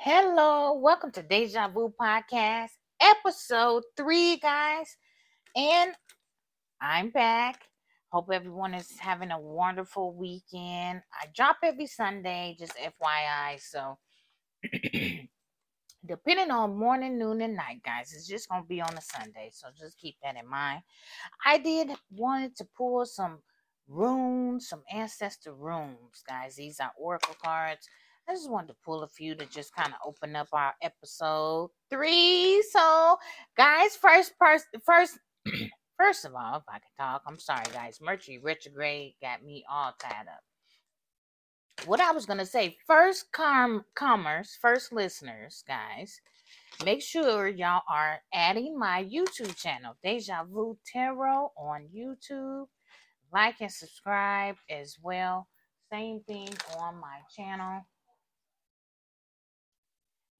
Hello, welcome to Deja Vu Podcast, episode three, guys. And I'm back. Hope everyone is having a wonderful weekend. I drop every Sunday, just FYI. So, depending on morning, noon, and night, guys, it's just gonna be on a Sunday. So just keep that in mind. I did wanted to pull some runes, some ancestor runes, guys. These are oracle cards I just wanted to pull a few to just kind of open up our episode three. So, guys, first, first, first, first of all, if I can talk, I'm sorry, guys. Mercury retrograde got me all tied up. What I was gonna say, first, com- commerce, first listeners, guys. Make sure y'all are adding my YouTube channel, Deja Vu Tarot, on YouTube. Like and subscribe as well. Same thing on my channel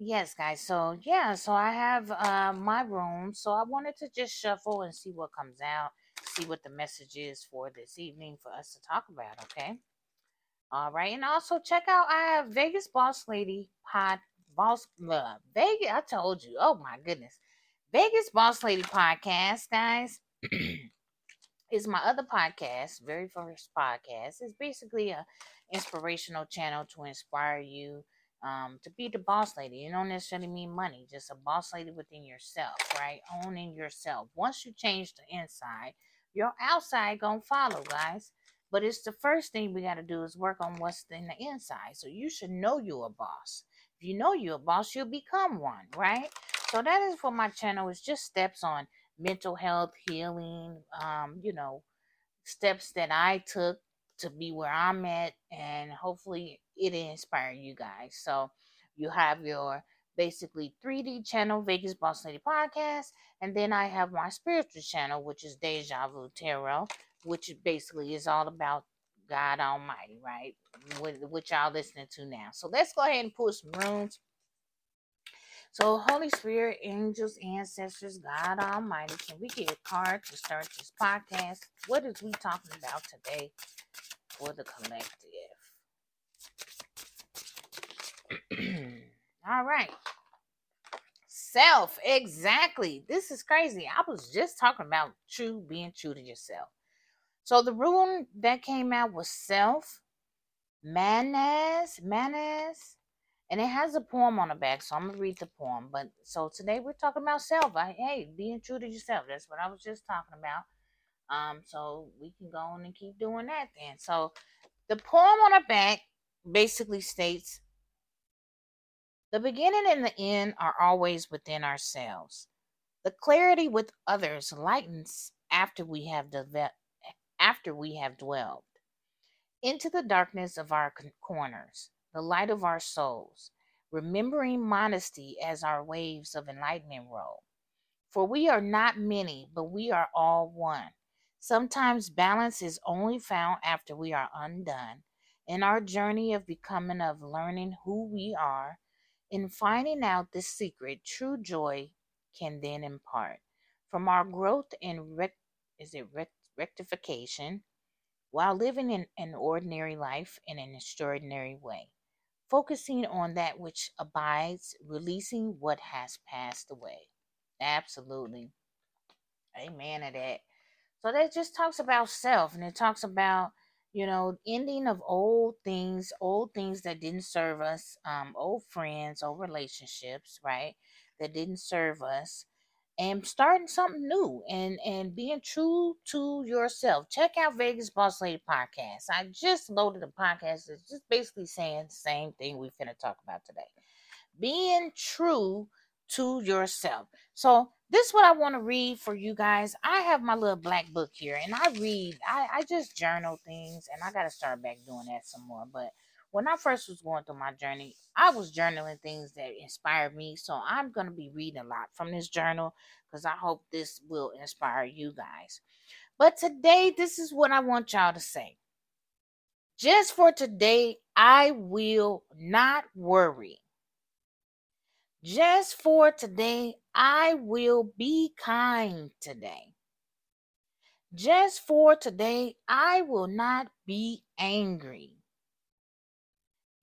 Yes, guys. So yeah, so I have uh, my room. So I wanted to just shuffle and see what comes out, see what the message is for this evening for us to talk about. Okay. All right, and also check out I have Vegas Boss Lady Pod Boss uh, Vegas. I told you. Oh my goodness, Vegas Boss Lady podcast, guys. is my other podcast, very first podcast. It's basically a inspirational channel to inspire you um, to be the boss lady. You don't necessarily mean money, just a boss lady within yourself, right? Owning yourself. Once you change the inside, your outside gonna follow, guys. But it's the first thing we gotta do is work on what's in the inside. So you should know you're a boss. If you know you're a boss, you'll become one, right? So that is for my channel. It's just steps on mental health, healing, um, you know, steps that I took to be where I'm at, and hopefully it inspire you guys. So you have your basically 3D channel, Vegas Boss Lady Podcast, and then I have my spiritual channel, which is Deja Vu Tarot, which basically is all about God Almighty, right? Which y'all listening to now. So let's go ahead and pull some runes. So, Holy Spirit, angels, ancestors, God Almighty, can we get a card to start this podcast? What is we talking about today for the collective? All right. Self, exactly. This is crazy. I was just talking about true, being true to yourself. So the rune that came out was self, Mannaz, Mannaz, and it has a poem on the back. So I'm gonna read the poem. But so today we're talking about self. I, hey, being true to yourself. That's what I was just talking about. Um, so we can go on and keep doing that then. So the poem on the back basically states the beginning and the end are always within ourselves. The clarity with others lightens after we have deve- after we have dwelled into the darkness of our corners, the light of our souls, remembering modesty as our waves of enlightenment roll. For we are not many, but we are all one. Sometimes balance is only found after we are undone. In our journey of becoming, of learning who we are, in finding out this secret, true joy can then impart. From our growth and rec- is it rec- rectification, while living in an ordinary life in an extraordinary way, focusing on that which abides, releasing what has passed away. Absolutely. Amen to that. So that just talks about self and it talks about you know, ending of old things, old things that didn't serve us, um, old friends, old relationships, right? That didn't serve us, and starting something new and and being true to yourself. Check out Vegas Boss Lady podcast. I just loaded a podcast that's just basically saying the same thing we're going to talk about today. Being true to yourself. So this is what I want to read for you guys. I have my little black book here and I read, I, I just journal things and I got to start back doing that some more. But when I first was going through my journey, I was journaling things that inspired me. So I'm going to be reading a lot from this journal because I hope this will inspire you guys. But today, this is what I want y'all to say. Just for today, I will not worry. Just for today, I will be kind today. Just for today, I will not be angry.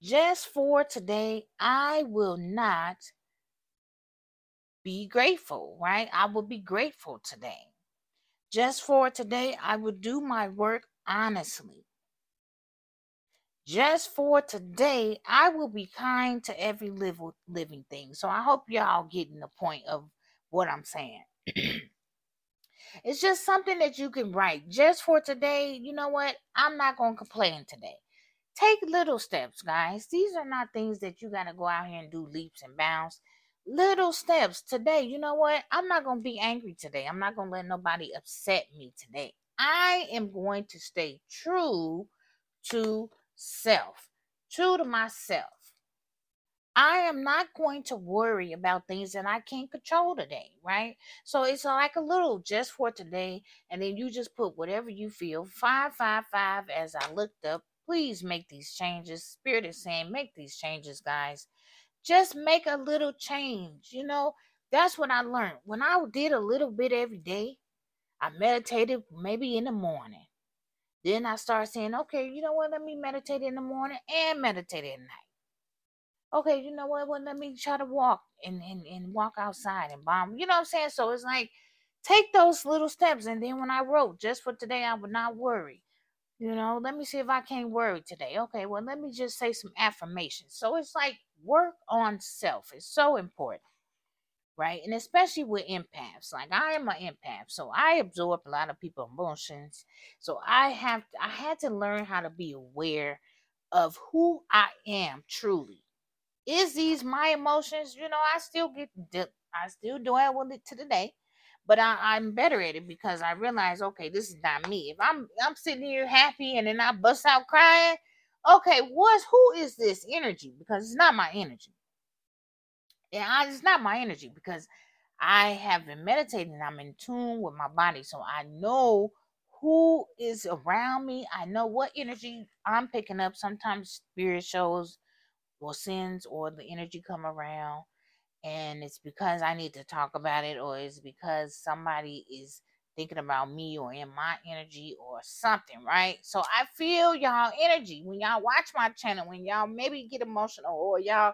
Just for today, I will not be grateful, right? I will be grateful today. Just for today, I will do my work honestly. Just for today, I will be kind to every living thing. So I hope y'all getting the point of what I'm saying. it's just something that you can write. Just for today, you know what? I'm not going to complain today. Take little steps, guys. These are not things that you got to go out here and do leaps and bounds. Little steps today. You know what? I'm not going to be angry today. I'm not going to let nobody upset me today. I am going to stay true to self, true to myself. I am not going to worry about things that I can't control today, right? So it's like a little just for today, and then you just put whatever you feel. Five, five, five. As I looked up, please make these changes. Spirit is saying, make these changes, guys. Just make a little change. You know, that's what I learned. When I did a little bit every day, I meditated maybe in the morning. Then I start saying, okay, you know what? Let me meditate in the morning and meditate at night. Okay, you know what? Well, let me try to walk and, and, and walk outside and bomb. You know what I'm saying? So it's like, take those little steps. And then when I wrote, just for today, I would not worry. You know, let me see if I can't worry today. Okay, well, let me just say some affirmations. So it's like work on self. It's so important right? And especially with empaths. Like I am an empath, so I absorb a lot of people's emotions. So I have I had to learn how to be aware of who I am truly. Is these my emotions? You know, I still get I still do it with it to the day. But I, I'm better at it because I realize, okay, this is not me. If I'm I'm sitting here happy and then I bust out crying, okay, what's who is this energy? Because it's not my energy and it's not my energy because I have been meditating. I'm in tune with my body, so I know who is around me. I know what energy I'm picking up. Sometimes spirit shows or sins or the energy come around, and it's because I need to talk about it, or it's because somebody is thinking about me or in my energy or something, right? So I feel y'all energy when y'all watch my channel, when y'all maybe get emotional or y'all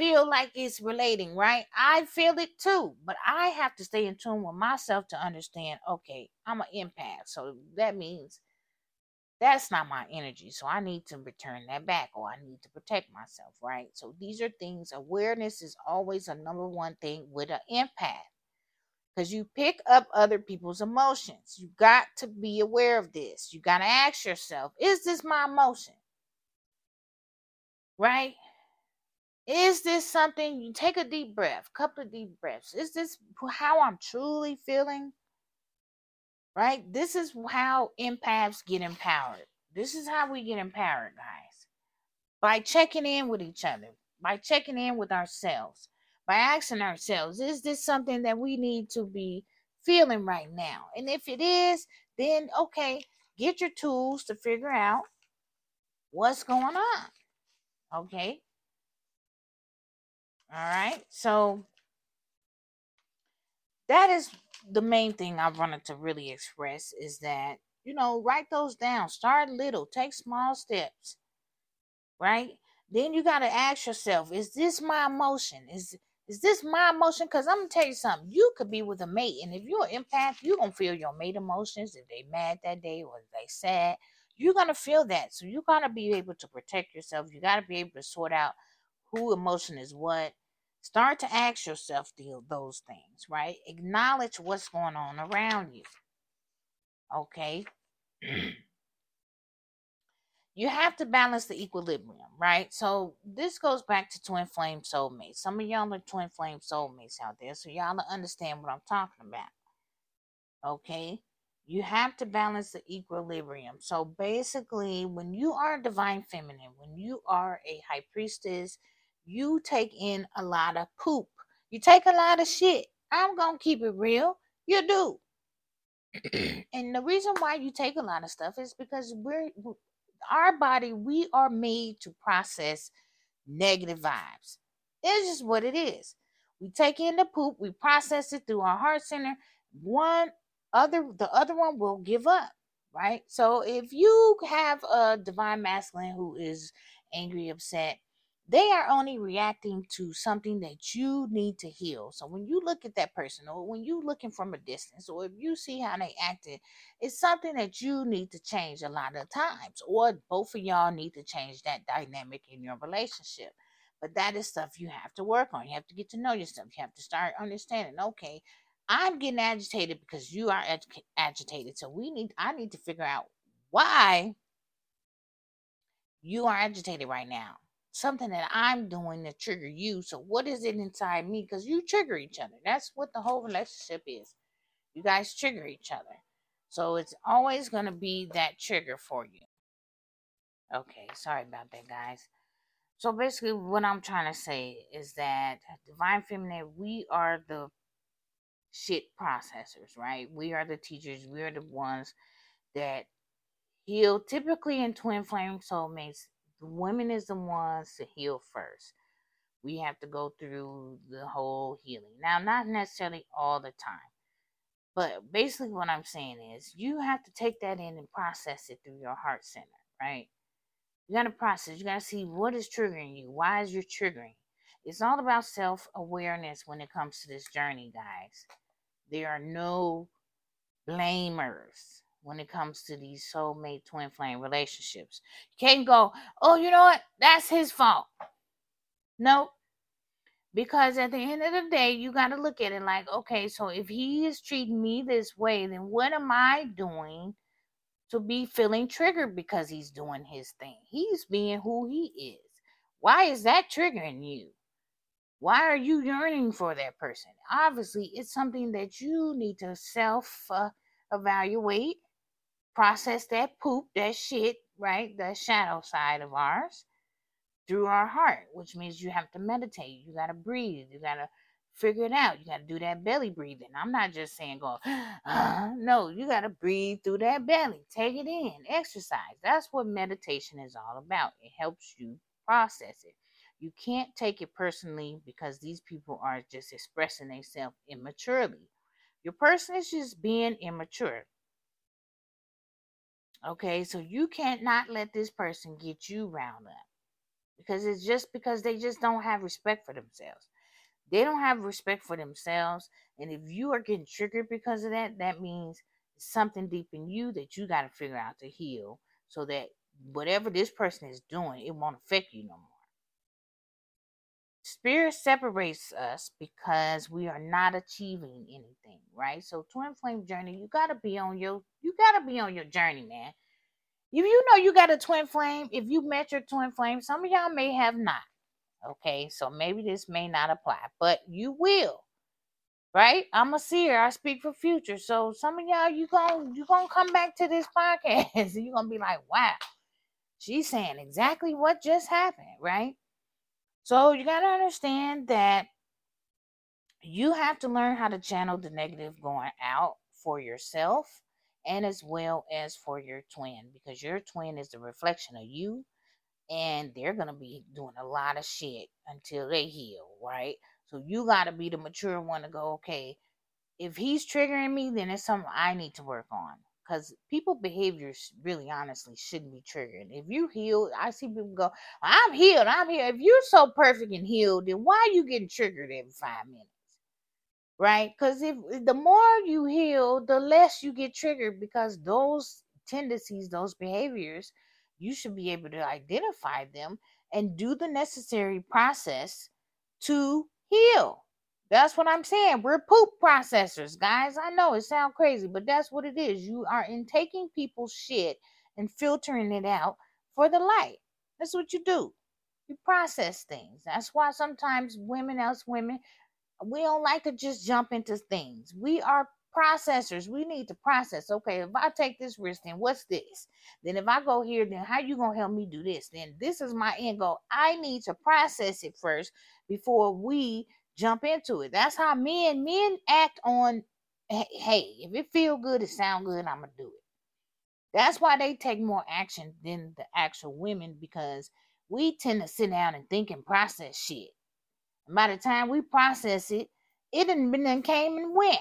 feel like it's relating, right? I feel it too, but I have to stay in tune with myself to understand okay, I'm an empath. So that means that's not my energy. So I need to return that back or I need to protect myself, right? So these are things, awareness is always a number one thing with an empath because you pick up other people's emotions. You got to be aware of this. You got to ask yourself, is this my emotion? Right? Is this something you take a deep breath, couple of deep breaths? Is this how I'm truly feeling? Right? This is how empaths get empowered. This is how we get empowered, guys. By checking in with each other, by checking in with ourselves, by asking ourselves, is this something that we need to be feeling right now? And if it is, then okay, get your tools to figure out what's going on. Okay? All right. So that is the main thing I wanted to really express is that, you know, write those down. Start little, take small steps. Right? Then you gotta ask yourself, is this my emotion? Is is this my emotion? Because I'm gonna tell you something. You could be with a mate, and if you're an empath, you're gonna feel your mate emotions. If they mad that day or they sad, you're gonna feel that. So you gotta be able to protect yourself. You gotta be able to sort out who emotion is what Start to ask yourself those things, right? Acknowledge what's going on around you. Okay. you have to balance the equilibrium, right? So this goes back to twin flame soulmates. Some of y'all are twin flame soulmates out there, so y'all understand what I'm talking about. Okay. You have to balance the equilibrium. So basically, when you are a divine feminine, when you are a high priestess, you take in a lot of poop. You take a lot of shit. I'm going to keep it real. You do. and the reason why you take a lot of stuff is because we're our body, we are made to process negative vibes. It's just what it is. We take in the poop, we process it through our heart center. One other the other one will give up, right? So if you have a divine masculine who is angry, upset, they are only reacting to something that you need to heal. So when you look at that person, or when you looking from a distance, or if you see how they acted, it's something that you need to change a lot of times, or both of y'all need to change that dynamic in your relationship. But that is stuff you have to work on. You have to get to know yourself. You have to start understanding. Okay, I'm getting agitated because you are ag- agitated. So we need. I need to figure out why you are agitated right now something that I'm doing to trigger you. So what is it inside me? Because you trigger each other. That's what the whole relationship is. You guys trigger each other. So it's always going to be that trigger for you. Okay, sorry about that, guys. So basically, what I'm trying to say is that Divine Feminine, we are the shit processors, right? We are the teachers. We are the ones that heal. Typically, in twin flame soulmates, the women is the ones to heal first. We have to go through the whole healing. Now, not necessarily all the time. But basically, what I'm saying is you have to take that in and process it through your heart center, right? You got to process. You got to see what is triggering you. Why is you triggering? It's all about self awareness when it comes to this journey, guys. There are no blamers when it comes to these soulmate twin flame relationships. You can't go, oh, you know what? That's his fault. Nope. Because at the end of the day, you got to look at it like, okay, so if he is treating me this way, then what am I doing to be feeling triggered because he's doing his thing? He's being who he is. Why is that triggering you? Why are you yearning for that person? Obviously, it's something that you need to self evaluate process that poop, that shit, right? The shadow side of ours through our heart, which means you have to meditate. You got to breathe. You got to figure it out. You got to do that belly breathing. I'm not just saying go, uh, no, you got to breathe through that belly. Take it in, exercise. That's what meditation is all about. It helps you process it. You can't take it personally because these people are just expressing themselves immaturely. Your person is just being immature. Okay, so you can't not let this person get you round up because it's just because they just don't have respect for themselves. They don't have respect for themselves, and if you are getting triggered because of that, that means something deep in you that you got to figure out to heal so that whatever this person is doing, it won't affect you no more. Spirit separates us because we are not achieving anything, right? So twin flame journey, you gotta be on your you gotta be on your journey, man. If you know you got a twin flame, if you met your twin flame, some of y'all may have not. Okay, so maybe this may not apply, but you will. Right? I'm a seer. I speak for future. So some of y'all, you gonna you gonna come back to this podcast and you're gonna be like, wow, she's saying exactly what just happened, right? So you got to understand that you have to learn how to channel the negative going out for yourself and as well as for your twin because your twin is the reflection of you and they're going to be doing a lot of shit until they heal, right? So you got to be the mature one to go, okay, if he's triggering me, then it's something I need to work on because people behaviors really honestly shouldn't be triggered. If you healed, I see people go, I'm healed, I'm healed. If you're so perfect and healed, then why are you getting triggered every five minutes? Right? Because if the more you heal, the less you get triggered because those tendencies, those behaviors, you should be able to identify them and do the necessary process to heal. That's what I'm saying. We're poop processors, guys. I know it sounds crazy, but that's what it is. You are in taking people's shit and filtering it out for the light. That's what you do. You process things. That's why sometimes women, else women, we don't like to just jump into things. We are processors. We need to process. Okay, if I take this risk, then what's this? Then if I go here, then how you gonna help me do this? Then this is my end goal. I need to process it first before we jump into it. That's how men men act on hey, if it feel good, it sound good, I'm gonna do it. That's why they take more action than the actual women because we tend to sit down and think and process shit. And by the time we process it, it didn't then came and went.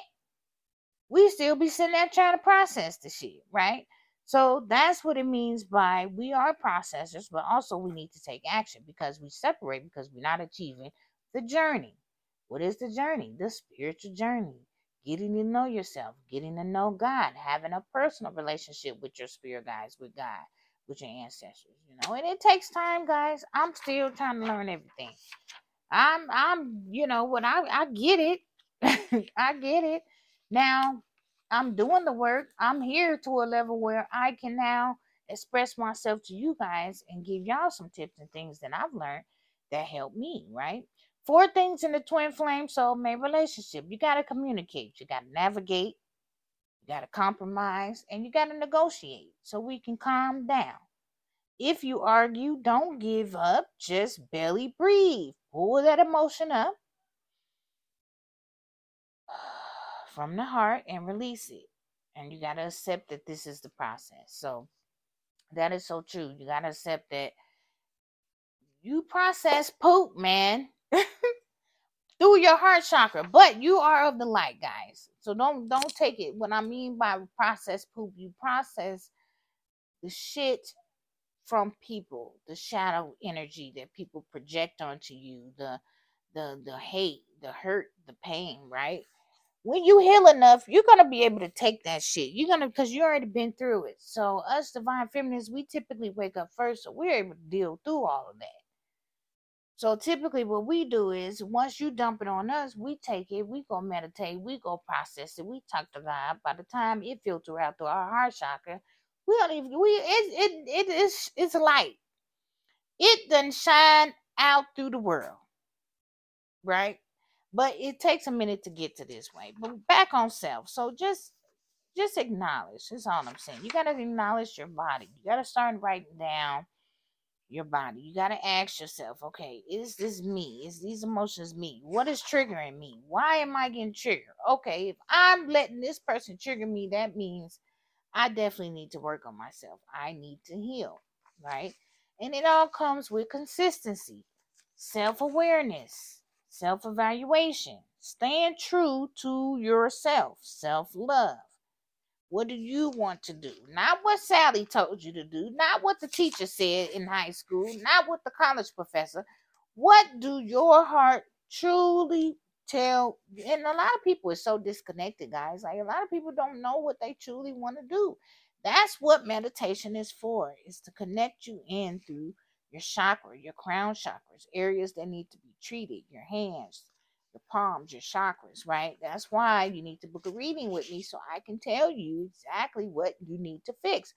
We still be sitting there trying to process the shit, right? So that's what it means by we are processors, but also we need to take action because we separate because we're not achieving the journey. What is the journey? The spiritual journey. Getting to know yourself, getting to know God, having a personal relationship with your spirit guides, with God, with your ancestors, you know. And it takes time, guys. I'm still trying to learn everything. I'm I'm you know what I I get it. I get it. Now I'm doing the work. I'm here to a level where I can now express myself to you guys and give y'all some tips and things that I've learned that help me, right? Four things in the twin flame soulmate relationship. You got to communicate, you got to navigate, you got to compromise, and you got to negotiate so we can calm down. If you argue, don't give up, just belly breathe. Pull that emotion up from the heart and release it. And you got to accept that this is the process. So that is so true. You got to accept that you process poop, man. through your heart chakra but you are of the light guys. So don't don't take it. What i mean by process poop you process the shit from people the shadow energy that people project onto you the the the hate the hurt the pain right? When you heal enough you're gonna be able to take that shit. You're gonna because you already been through it. So us divine feminists we typically wake up first so we're able to deal through all of that so typically what we do is once you dump it on us, we take it, we go meditate, we go process it, we talk to God. By the time it filters out through our heart chakra, we don't even we it it it is it's light. It doesn't shine out through the world. Right? But it takes a minute to get to this way. But back on self. So just just acknowledge. That's all I'm saying. You gotta acknowledge your body. You gotta start writing down your body. You got to ask yourself, okay, is this me? Is these emotions me? What is triggering me? Why am I getting triggered? Okay, if I'm letting this person trigger me, that means I definitely need to work on myself. I need to heal, right? And it all comes with consistency, self awareness, self evaluation, staying true to yourself, self love what do you want to do? Not what Sally told you to do, not what the teacher said in high school, not what the college professor. What do your heart truly tell? And a lot of people are so disconnected, guys. Like a lot of people don't know what they truly want to do. That's what meditation is for, is to connect you in through your chakra, your crown chakras, areas that need to be treated, your hands, your palms, your chakras, right? That's why you need to book a reading with me so I can tell you exactly what you need to fix.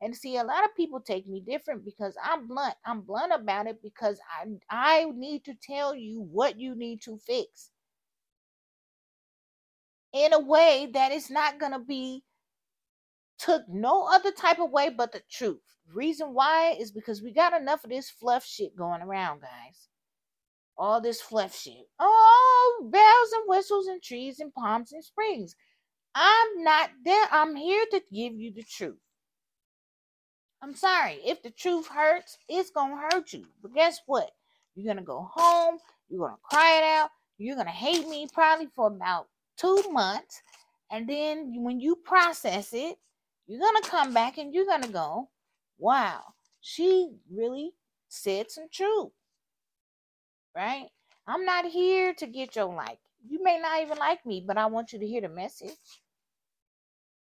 And see, a lot of people take me different because I'm blunt. I'm blunt about it because I I need to tell you what you need to fix in a way that is not gonna be took no other type of way but the truth. Reason why is because we got enough of this fluff shit going around, guys all this fluff shit. Oh, bells and whistles and trees and palms and springs. I'm not there. I'm here to give you the truth. I'm sorry. If the truth hurts, it's going to hurt you. But guess what? You're going to go home. You're going to cry it out. You're going to hate me probably for about two months. And then when you process it, you're going to come back and you're going to go, wow, she really said some truth right? I'm not here to get your like. You may not even like me, but I want you to hear the message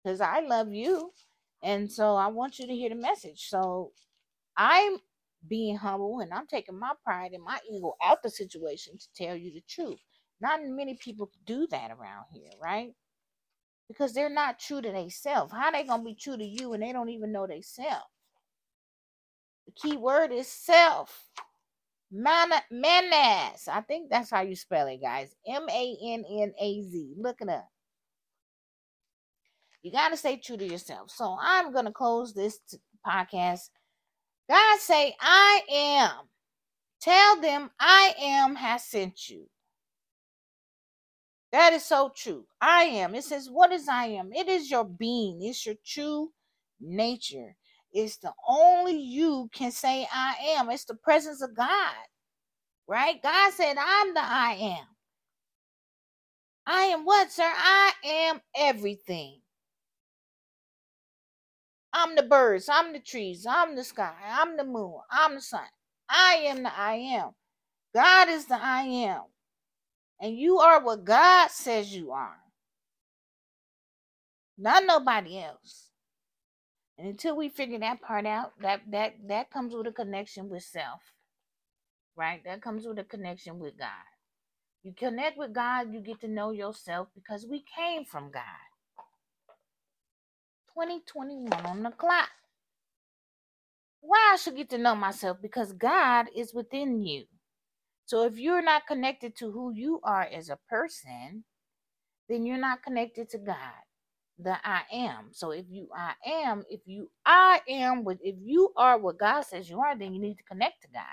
because I love you. And so I want you to hear the message. So I'm being humble and I'm taking my pride and my ego out the situation to tell you the truth. Not many people do that around here, right? Because they're not true to themselves. How they gonna be true to you and they don't even know they self? The key word is self. Man- Mannaz. I think that's how you spell it, guys. M A N N A Z. Look it up. You got to stay true to yourself. So I'm going to close this t- podcast. God say, I am. Tell them I am has sent you. That is so true. I am. It says, What is I am? It is your being, it's your true nature. It's the only you can say I am. It's the presence of God. Right? God said, I'm the I am. I am what, sir? I am everything. I'm the birds, I'm the trees, I'm the sky, I'm the moon, I'm the sun. I am the I am. God is the I am. And you are what God says you are. Not nobody else. And until we figure that part out, that that that comes with a connection with self. Right? That comes with a connection with God. You connect with God, you get to know yourself because we came from God. 2021 on the clock. Why I should get to know myself? Because God is within you. So if you're not connected to who you are as a person, then you're not connected to God, the I am. So if you I am, if you I am what if you are what God says you are, then you need to connect to God.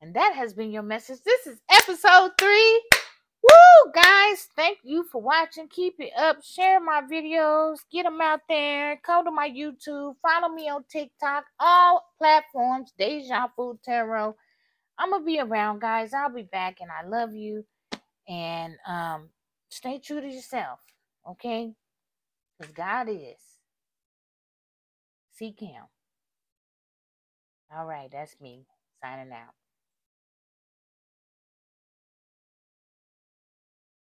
And that has been your message. This is episode three. Woo, guys, thank you for watching. Keep it up. Share my videos. Get them out there. Come to my YouTube. Follow me on TikTok. All platforms. Deja Vu Tarot. I'm going to be around, guys. I'll be back, and I love you. And um, stay true to yourself, okay? Because God is. Seek Him. All right, that's me signing out.